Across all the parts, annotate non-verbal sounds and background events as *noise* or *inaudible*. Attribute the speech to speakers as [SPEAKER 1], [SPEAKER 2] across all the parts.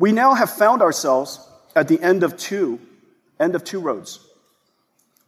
[SPEAKER 1] We now have found ourselves at the end of two, end of two roads,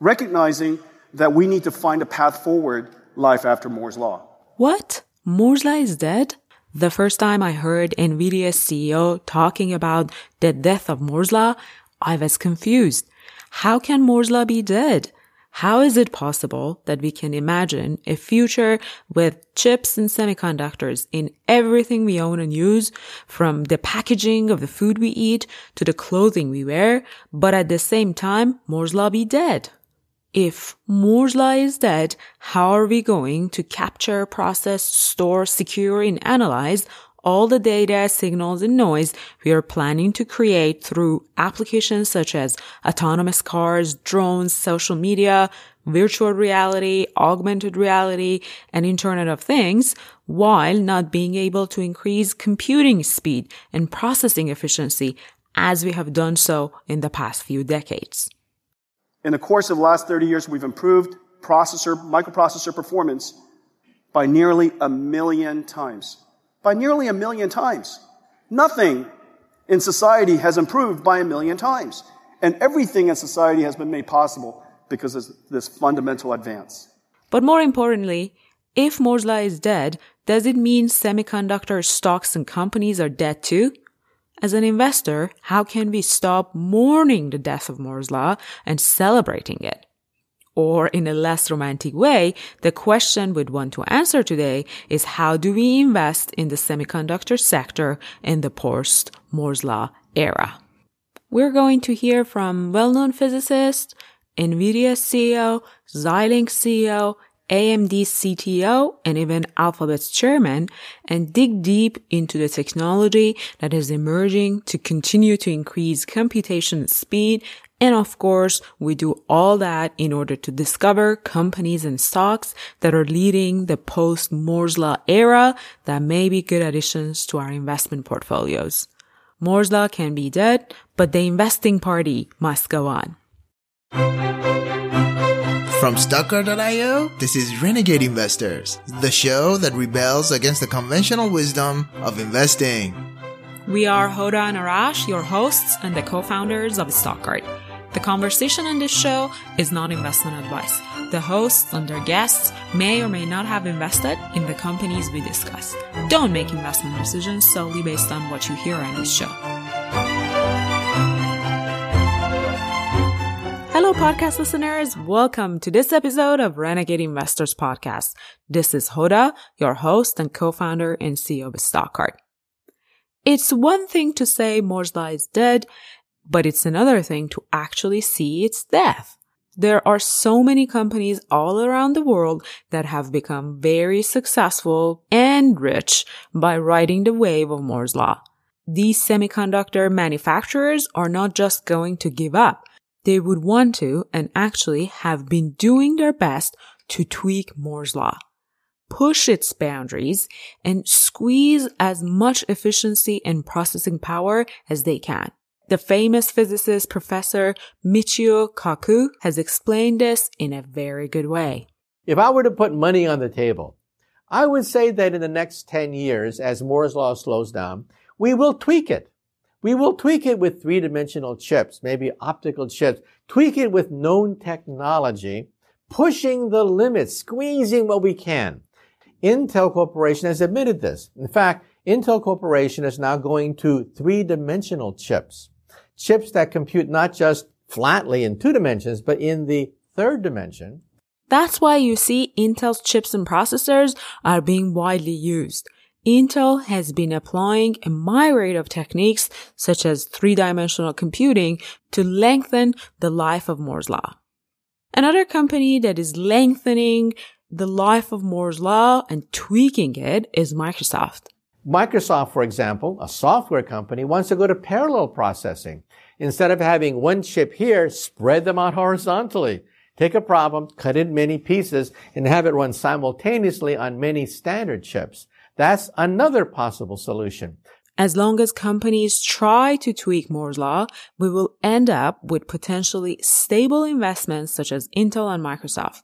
[SPEAKER 1] recognizing that we need to find a path forward life after Moore's Law.
[SPEAKER 2] What? Moore's Law is dead? The first time I heard NVIDIA's CEO talking about the death of Moore's Law, I was confused. How can Moore's Law be dead? How is it possible that we can imagine a future with chips and semiconductors in everything we own and use, from the packaging of the food we eat to the clothing we wear, but at the same time, Moore's Law be dead? If Moore's law is dead, how are we going to capture, process, store, secure, and analyze all the data, signals, and noise we are planning to create through applications such as autonomous cars, drones, social media, virtual reality, augmented reality, and Internet of Things, while not being able to increase computing speed and processing efficiency as we have done so in the past few decades.
[SPEAKER 1] In the course of the last 30 years, we've improved processor, microprocessor performance by nearly a million times. By nearly a million times. Nothing in society has improved by a million times. And everything in society has been made possible because of this fundamental advance.
[SPEAKER 2] But more importantly, if Moore's Law is dead, does it mean semiconductor stocks and companies are dead too? As an investor, how can we stop mourning the death of Moore's Law and celebrating it? Or in a less romantic way, the question we'd want to answer today is how do we invest in the semiconductor sector in the post Moore's Law era? We're going to hear from well-known physicists, NVIDIA CEO, Xilinx CEO, AMD CTO and even Alphabet's chairman and dig deep into the technology that is emerging to continue to increase computation speed. And of course, we do all that in order to discover companies and stocks that are leading the post Moore's Law era that may be good additions to our investment portfolios. Moore's Law can be dead, but the investing party must go on.
[SPEAKER 3] From Stockcard.io, this is Renegade Investors, the show that rebels against the conventional wisdom of investing.
[SPEAKER 2] We are Hoda and Arash, your hosts and the co-founders of Stockcard. The conversation on this show is not investment advice. The hosts and their guests may or may not have invested in the companies we discuss. Don't make investment decisions solely based on what you hear on this show. Hello, podcast listeners. Welcome to this episode of Renegade Investors Podcast. This is Hoda, your host and co-founder and CEO of Stockcard. It's one thing to say Moore's Law is dead, but it's another thing to actually see its death. There are so many companies all around the world that have become very successful and rich by riding the wave of Moore's Law. These semiconductor manufacturers are not just going to give up they would want to and actually have been doing their best to tweak Moore's law, push its boundaries and squeeze as much efficiency and processing power as they can. The famous physicist professor Michio Kaku has explained this in a very good way.
[SPEAKER 4] If I were to put money on the table, I would say that in the next 10 years, as Moore's law slows down, we will tweak it. We will tweak it with three-dimensional chips, maybe optical chips, tweak it with known technology, pushing the limits, squeezing what we can. Intel Corporation has admitted this. In fact, Intel Corporation is now going to three-dimensional chips. Chips that compute not just flatly in two dimensions, but in the third dimension.
[SPEAKER 2] That's why you see Intel's chips and processors are being widely used. Intel has been applying a myriad of techniques such as three-dimensional computing to lengthen the life of Moore's law. Another company that is lengthening the life of Moore's law and tweaking it is Microsoft.
[SPEAKER 4] Microsoft, for example, a software company, wants to go to parallel processing. Instead of having one chip here, spread them out horizontally. Take a problem, cut it in many pieces, and have it run simultaneously on many standard chips. That's another possible solution.
[SPEAKER 2] As long as companies try to tweak Moore's law, we will end up with potentially stable investments such as Intel and Microsoft.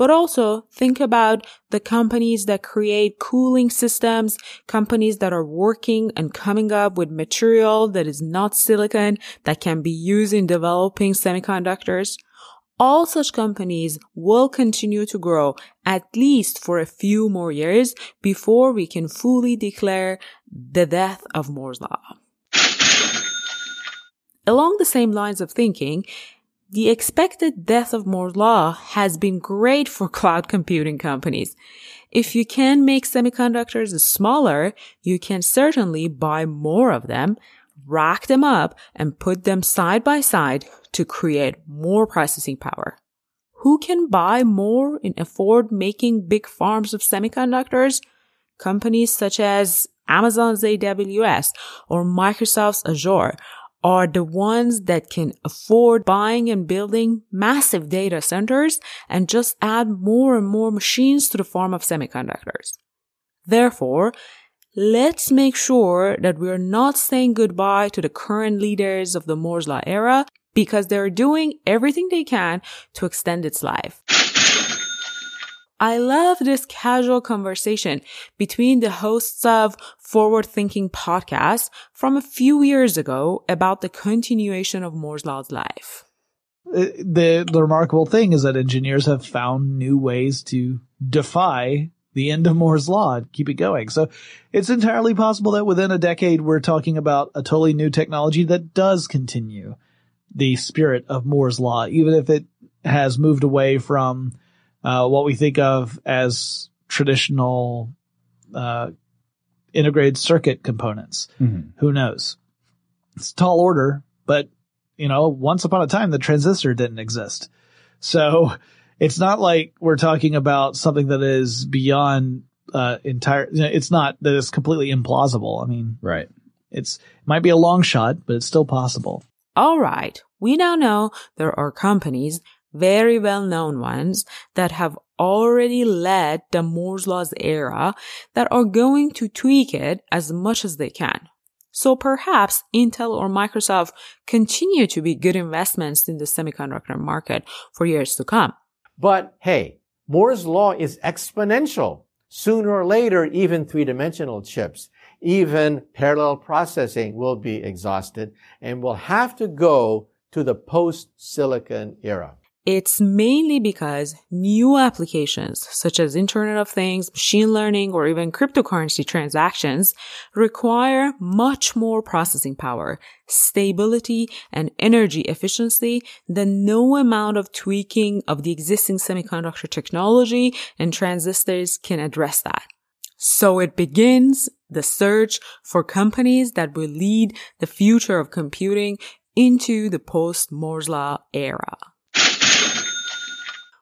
[SPEAKER 2] But also think about the companies that create cooling systems, companies that are working and coming up with material that is not silicon that can be used in developing semiconductors. All such companies will continue to grow at least for a few more years before we can fully declare the death of Moore's Law. Along the same lines of thinking, the expected death of Moore's law has been great for *laughs* cloud computing companies. If you can make semiconductors smaller, you can certainly buy more of them, rack them up, and put them side by side to create more processing power. Who can buy more and afford making big farms of semiconductors? Companies such as Amazon's AWS or Microsoft's Azure are the ones that can afford buying and building massive data centers and just add more and more machines to the farm of semiconductors. Therefore, let's make sure that we're not saying goodbye to the current leaders of the Moore's Law era because they're doing everything they can to extend its life. I love this casual conversation between the hosts of Forward Thinking podcast from a few years ago about the continuation of Moore's Law's life.
[SPEAKER 5] Uh, the, the remarkable thing is that engineers have found new ways to defy the end of Moore's law and keep it going. So it's entirely possible that within a decade we're talking about a totally new technology that does continue the spirit of Moore's law, even if it has moved away from uh, what we think of as traditional uh, integrated circuit components. Mm-hmm. Who knows? It's tall order, but you know, once upon a time the transistor didn't exist. So it's not like we're talking about something that is beyond uh, entire. You know, it's not that it's completely implausible. I mean,
[SPEAKER 6] right.
[SPEAKER 5] It's it might be a long shot, but it's still possible.
[SPEAKER 2] All right. We now know there are companies very well known ones that have already led the Moore's Law's era that are going to tweak it as much as they can. So perhaps Intel or Microsoft continue to be good investments in the semiconductor market for years to come.
[SPEAKER 4] But hey, Moore's Law is exponential. Sooner or later, even three-dimensional chips, even parallel processing will be exhausted and will have to go to the post-silicon era.
[SPEAKER 2] It's mainly because new applications such as Internet of Things, machine learning, or even cryptocurrency transactions require much more processing power, stability, and energy efficiency than no amount of tweaking of the existing semiconductor technology and transistors can address that. So it begins the search for companies that will lead the future of computing into the post Moore's Law era.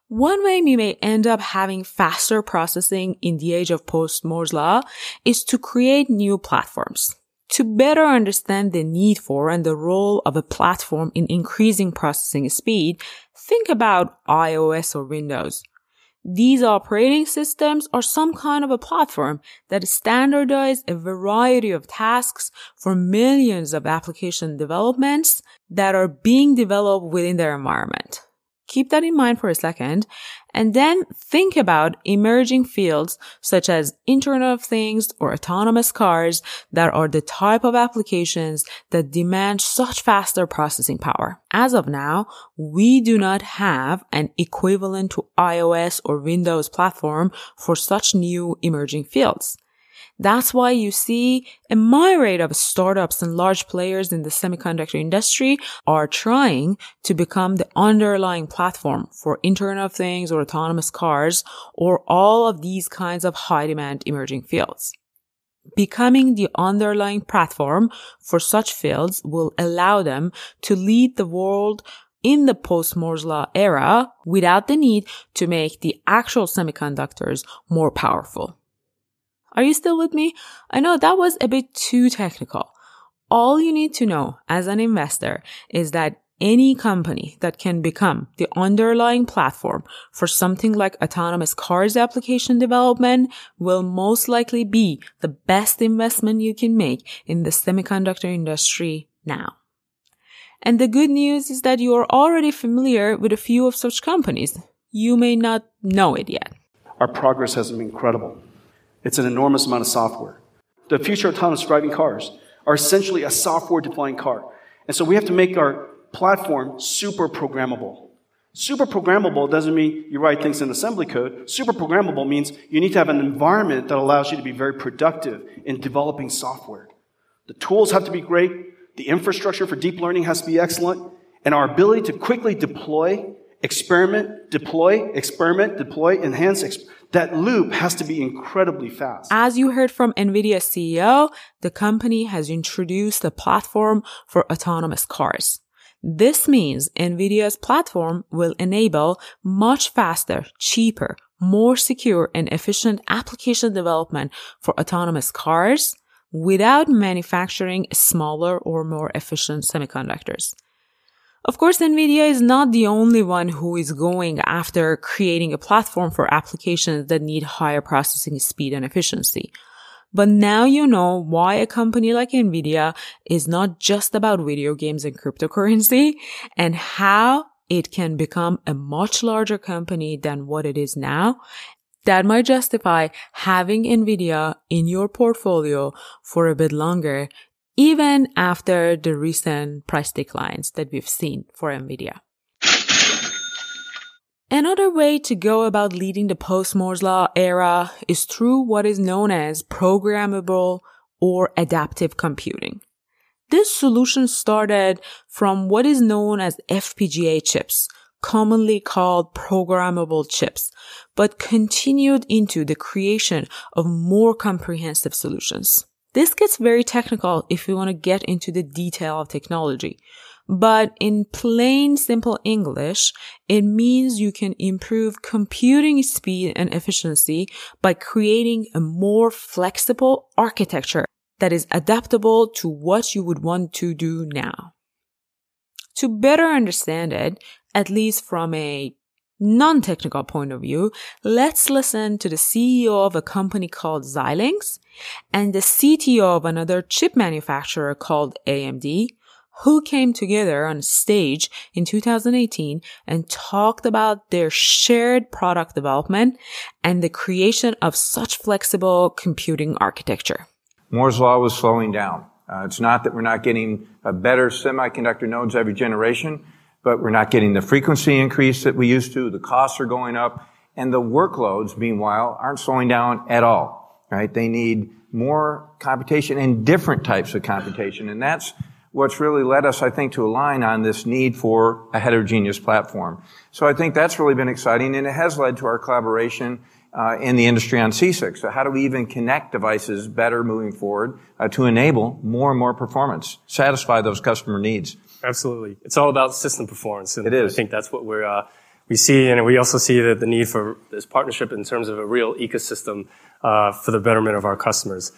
[SPEAKER 2] One way we may end up having faster processing in the age of post Moore's law is to create new platforms. To better understand the need for and the role of a platform in increasing processing speed, think about iOS or Windows. These operating systems are some kind of a platform that standardize a variety of tasks for millions of application developments that are being developed within their environment. Keep that in mind for a second. And then think about emerging fields such as Internet of Things or autonomous cars that are the type of applications that demand such faster processing power. As of now, we do not have an equivalent to iOS or Windows platform for such new emerging fields. That's why you see a myriad of startups and large players in the semiconductor industry are trying to become the underlying platform for Internet of Things or autonomous cars or all of these kinds of high demand emerging fields. Becoming the underlying platform for such fields will allow them to lead the world in the post-Moore's law era without the need to make the actual semiconductors more powerful. Are you still with me? I know that was a bit too technical. All you need to know as an investor is that any company that can become the underlying platform for something like autonomous cars application development will most likely be the best investment you can make in the semiconductor industry now. And the good news is that you are already familiar with a few of such companies. you may not know it yet.
[SPEAKER 1] Our progress has been incredible. It's an enormous amount of software. The future autonomous driving cars are essentially a software defined car. And so we have to make our platform super programmable. Super programmable doesn't mean you write things in assembly code. Super programmable means you need to have an environment that allows you to be very productive in developing software. The tools have to be great. The infrastructure for deep learning has to be excellent. And our ability to quickly deploy, experiment, deploy, experiment, deploy, enhance, exp- that loop has to be incredibly fast.
[SPEAKER 2] As you heard from NVIDIA CEO, the company has introduced a platform for autonomous cars. This means NVIDIA's platform will enable much faster, cheaper, more secure and efficient application development for autonomous cars without manufacturing smaller or more efficient semiconductors. Of course, NVIDIA is not the only one who is going after creating a platform for applications that need higher processing speed and efficiency. But now you know why a company like NVIDIA is not just about video games and cryptocurrency *laughs* and how it can become a much larger company than what it is now. That might justify having NVIDIA in your portfolio for a bit longer, even after the recent price declines that we've seen for NVIDIA. Another way to go about leading the post-Moore's law era is through what is known as programmable or adaptive computing. This solution started from what is known as FPGA chips, commonly called programmable chips, but continued into the creation of more comprehensive solutions. This gets very technical if we want to get into the detail of technology. But in plain, simple English, it means you can improve computing speed and efficiency by creating a more flexible architecture that is adaptable to what you would want to do now. To better understand it, at least from a non-technical point of view, let's listen to the CEO of a company called Xilinx and the CTO of another chip manufacturer called AMD who came together on stage in 2018 and talked about their shared product development and the creation of such flexible computing architecture.
[SPEAKER 6] Moore's law was slowing down. Uh, it's not that we're not getting better semiconductor nodes every generation, but we're not getting the frequency increase that we used to. The costs are going up and the workloads, meanwhile, aren't slowing down at all, right? They need more computation and different types of computation. And that's what's really led us, I think, to align on this need for a heterogeneous platform. So I think that's really been exciting, and it has led to our collaboration uh, in the industry on CCIX. So how do we even connect devices better moving forward uh, to enable more and more performance, satisfy those customer needs?
[SPEAKER 7] Absolutely, it's all about system performance,
[SPEAKER 6] and it is.
[SPEAKER 7] I think that's what we're uh, we see, and we also see that the need for this partnership in terms of a real ecosystem uh, for the betterment of our customers.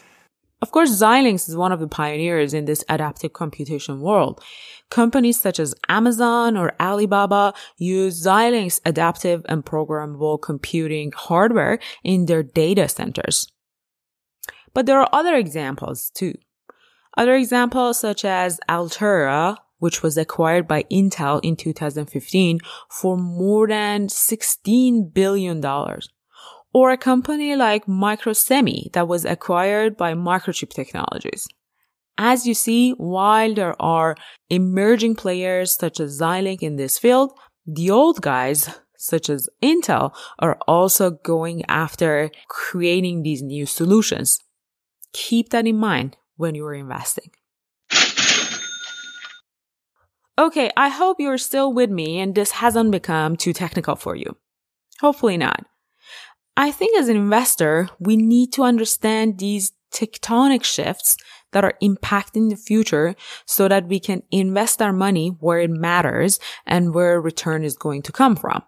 [SPEAKER 2] Of course, Xilinx is one of the pioneers in this adaptive computation world. Companies such as Amazon or Alibaba use Xilinx adaptive and programmable computing hardware in their data centers. But there are other examples too. Other examples such as Altera, which was acquired by Intel in 2015 for more than $16 billion or a company like Microsemi that was acquired by Microchip Technologies. As you see, while there are emerging players such as Xilinx in this field, the old guys, such as Intel, are also going after creating these new solutions. Keep that in mind when you are investing. Okay, I hope you're still with me and this hasn't become too technical for you. Hopefully not. I think as an investor, we need to understand these tectonic shifts that are impacting the future so that we can invest our money where it matters and where return is going to come from.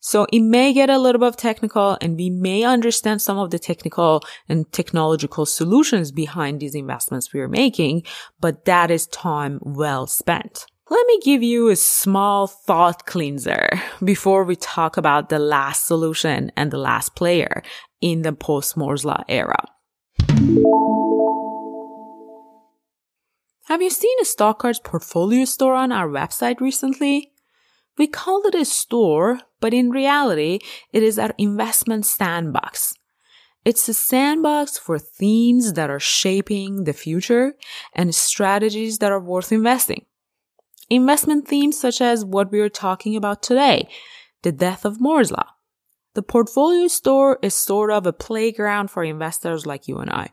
[SPEAKER 2] So it may get a little bit technical and we may understand some of the technical and technological solutions behind these investments we are making, but that is time well spent. Let me give you a small thought cleanser before we talk about the last solution and the last player in the post Moore's Law era. Have you seen a Stockcard's portfolio store on our website recently? We call it a store, but in reality, it is our investment sandbox. It's a sandbox for themes that are shaping the future and strategies that are worth investing. Investment themes such as what we are talking about today, the death of Moore's Law. The portfolio store is sort of a playground for investors like you and I.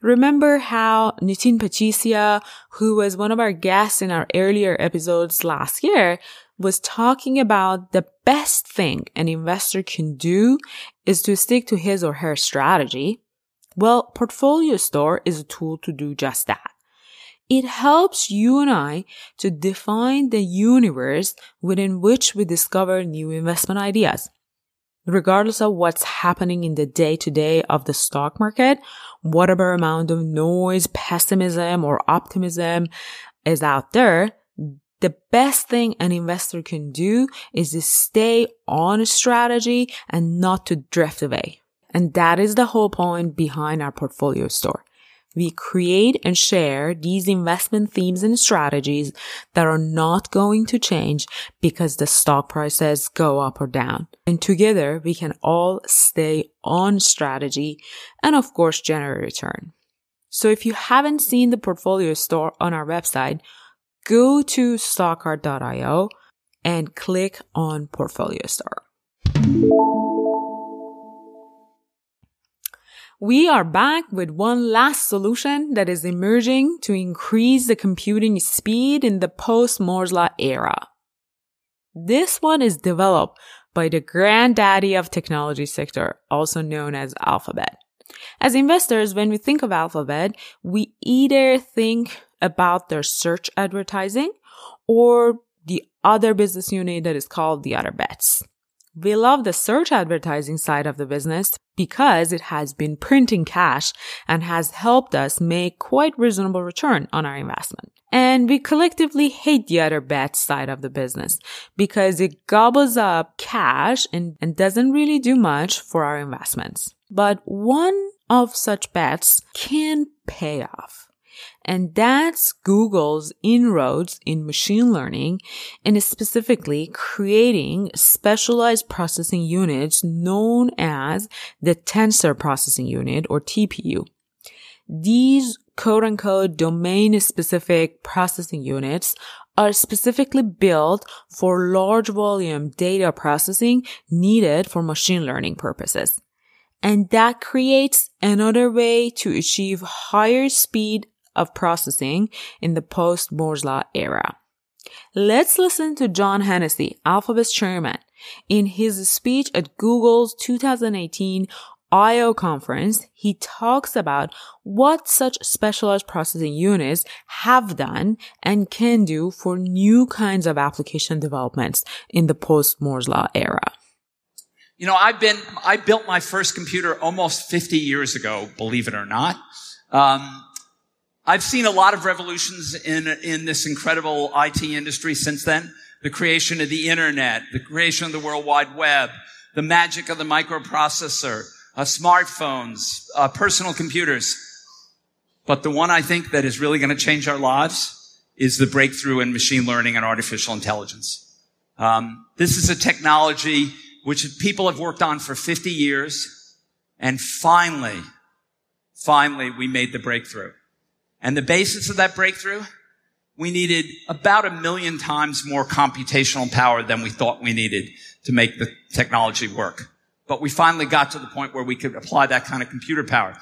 [SPEAKER 2] Remember how Nitin Pachisia, who was one of our guests in our earlier episodes last year, was talking about the best thing an investor can do is to stick to his or her strategy. Well, Portfolio Store is a tool to do just that. It helps you and I to define the universe within which we discover new investment ideas regardless of what's happening in the day to day of the stock market, whatever amount of noise, pessimism, or optimism is out there, the best thing an investor can do is to stay on a strategy and not to drift away. And that is the whole point behind our portfolio store. We create and share these investment themes and strategies that are not going to change because the stock prices go up or down. And together we can all stay on strategy and of course generate return. So if you haven't seen the portfolio store on our website, go to stockcard.io and click on portfolio store. We are back with one last solution that is emerging to increase the computing speed in the post Moore's Law era. This one is developed by the granddaddy of technology sector, also known as Alphabet. As investors, when we think of Alphabet, we either think about their search advertising or the other business unit that is called the other bets. We love the search advertising side of the business because it has been printing cash and has helped us make quite reasonable return on our investment. And we collectively hate the other bad side of the business because it gobbles up cash and, and doesn't really do much for our investments. But one of such bets can pay off. And that's Google's inroads in machine learning and specifically creating specialized processing units known as the tensor processing unit or TPU. These quote unquote domain specific processing units are specifically built for large volume data processing needed for machine learning purposes. And that creates another way to achieve higher speed of processing in the post Moore's Law era. Let's listen to John Hennessy, Alphabet's chairman, in his speech at Google's 2018 I.O. conference, he talks about what such specialized processing units have done and can do for new kinds of application developments in the post Moore's Law era.
[SPEAKER 8] You know, I've been, I built my first computer almost 50 years ago, believe it or not. Um, I've seen a lot of revolutions in, in this incredible IT industry since then. The creation of the internet, the creation of the World Wide Web, the magic of the microprocessor, uh, smartphones, uh, personal computers. But the one I think that is really going to change our lives is the breakthrough in machine learning and artificial intelligence. Um, this is a technology which people have worked on for 50 years, and finally, finally, we made the breakthrough. And the basis of that breakthrough, we needed about a million times more computational power than we thought we needed to make the technology work. But we finally got to the point where we could apply that kind of computer power.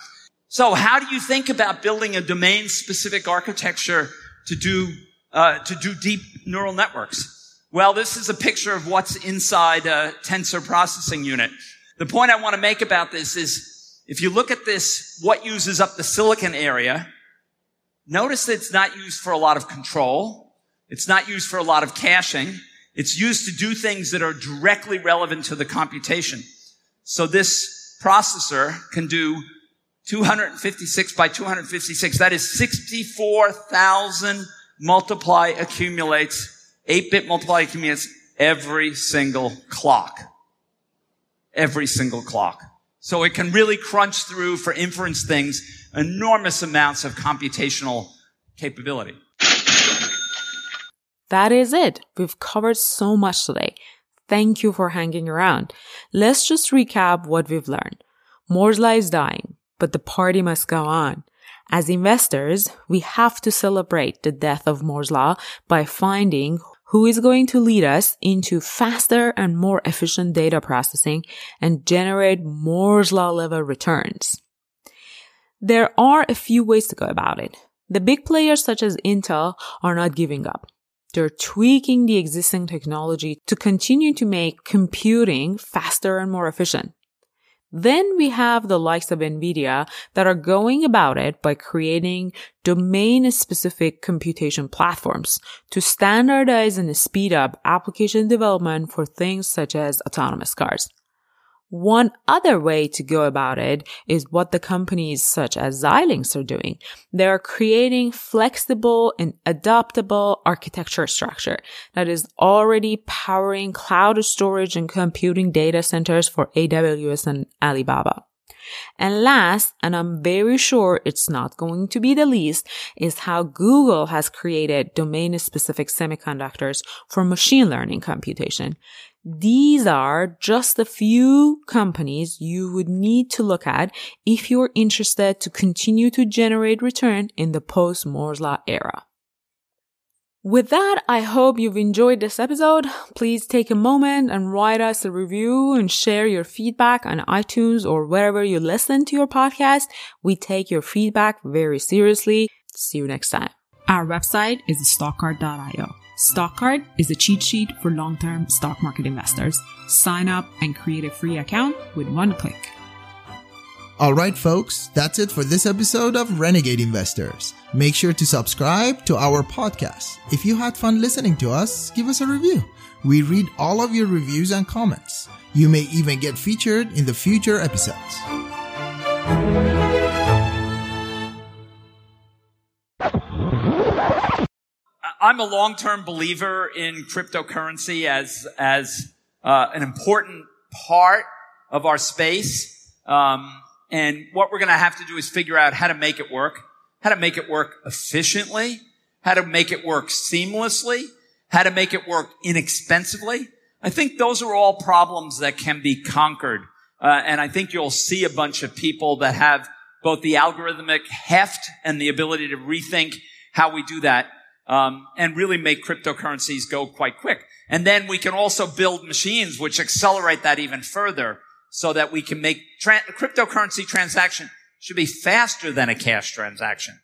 [SPEAKER 8] So how do you think about building a domain specific architecture to do, uh, to do deep neural networks? Well, this is a picture of what's inside a tensor processing unit. The point I want to make about this is if you look at this, what uses up the silicon area, Notice that it's not used for a lot of control. It's not used for a lot of caching. It's used to do things that are directly relevant to the computation. So this processor can do 256 by 256. That is 64,000 multiply accumulates, 8-bit multiply accumulates every single clock. Every single clock. So it can really crunch through for inference things enormous amounts of computational capability.
[SPEAKER 2] That is it. We've covered so much today. Thank you for hanging around. Let's just recap what we've learned. Moore's Law is dying, but the party must go on. As investors, we have to celebrate the death of Moore's Law by finding who is going to lead us into faster and more efficient data processing and generate Moore's Law level returns. There are a few ways to go about it. The big players such as Intel are not giving up. They're tweaking the existing technology to continue to make computing faster and more efficient. Then we have the likes of NVIDIA that are going about it by creating domain specific computation platforms to standardize and speed up application development for things such as autonomous cars. One other way to go about it is what the companies such as Xilinx are doing. They're creating flexible and adaptable architecture structure that is already powering cloud storage and computing data centers for AWS and Alibaba. And last, and I'm very sure it's not going to be the least, is how Google has created domain specific semiconductors for machine learning computation. These are just a few companies you would need to look at if you're interested to continue to generate return in the post Moore's Law era. With that, I hope you've enjoyed this episode. Please take a moment and write us a review and share your feedback on iTunes or wherever you listen to your podcast. We take your feedback very seriously. See you next time. Our website is stockcard.io. Stockcard is a cheat sheet for long-term stock market investors. Sign up and create a free account with one click.
[SPEAKER 3] Alright, folks, that's it for this episode of Renegade Investors. Make sure to subscribe to our podcast. If you had fun listening to us, give us a review. We read all of your reviews and comments. You may even get featured in the future episodes.
[SPEAKER 8] I'm a long-term believer in cryptocurrency as as uh, an important part of our space. Um, and what we're going to have to do is figure out how to make it work, how to make it work efficiently, how to make it work seamlessly, how to make it work inexpensively. I think those are all problems that can be conquered. Uh, and I think you'll see a bunch of people that have both the algorithmic heft and the ability to rethink how we do that um, and really make cryptocurrencies go quite quick. And then we can also build machines which accelerate that even further so that we can make tra- cryptocurrency transaction should be faster than a cash transaction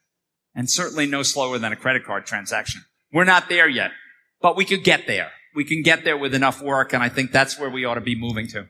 [SPEAKER 8] and certainly no slower than a credit card transaction. We're not there yet, but we could get there. We can get there with enough work. And I think that's where we ought to be moving to.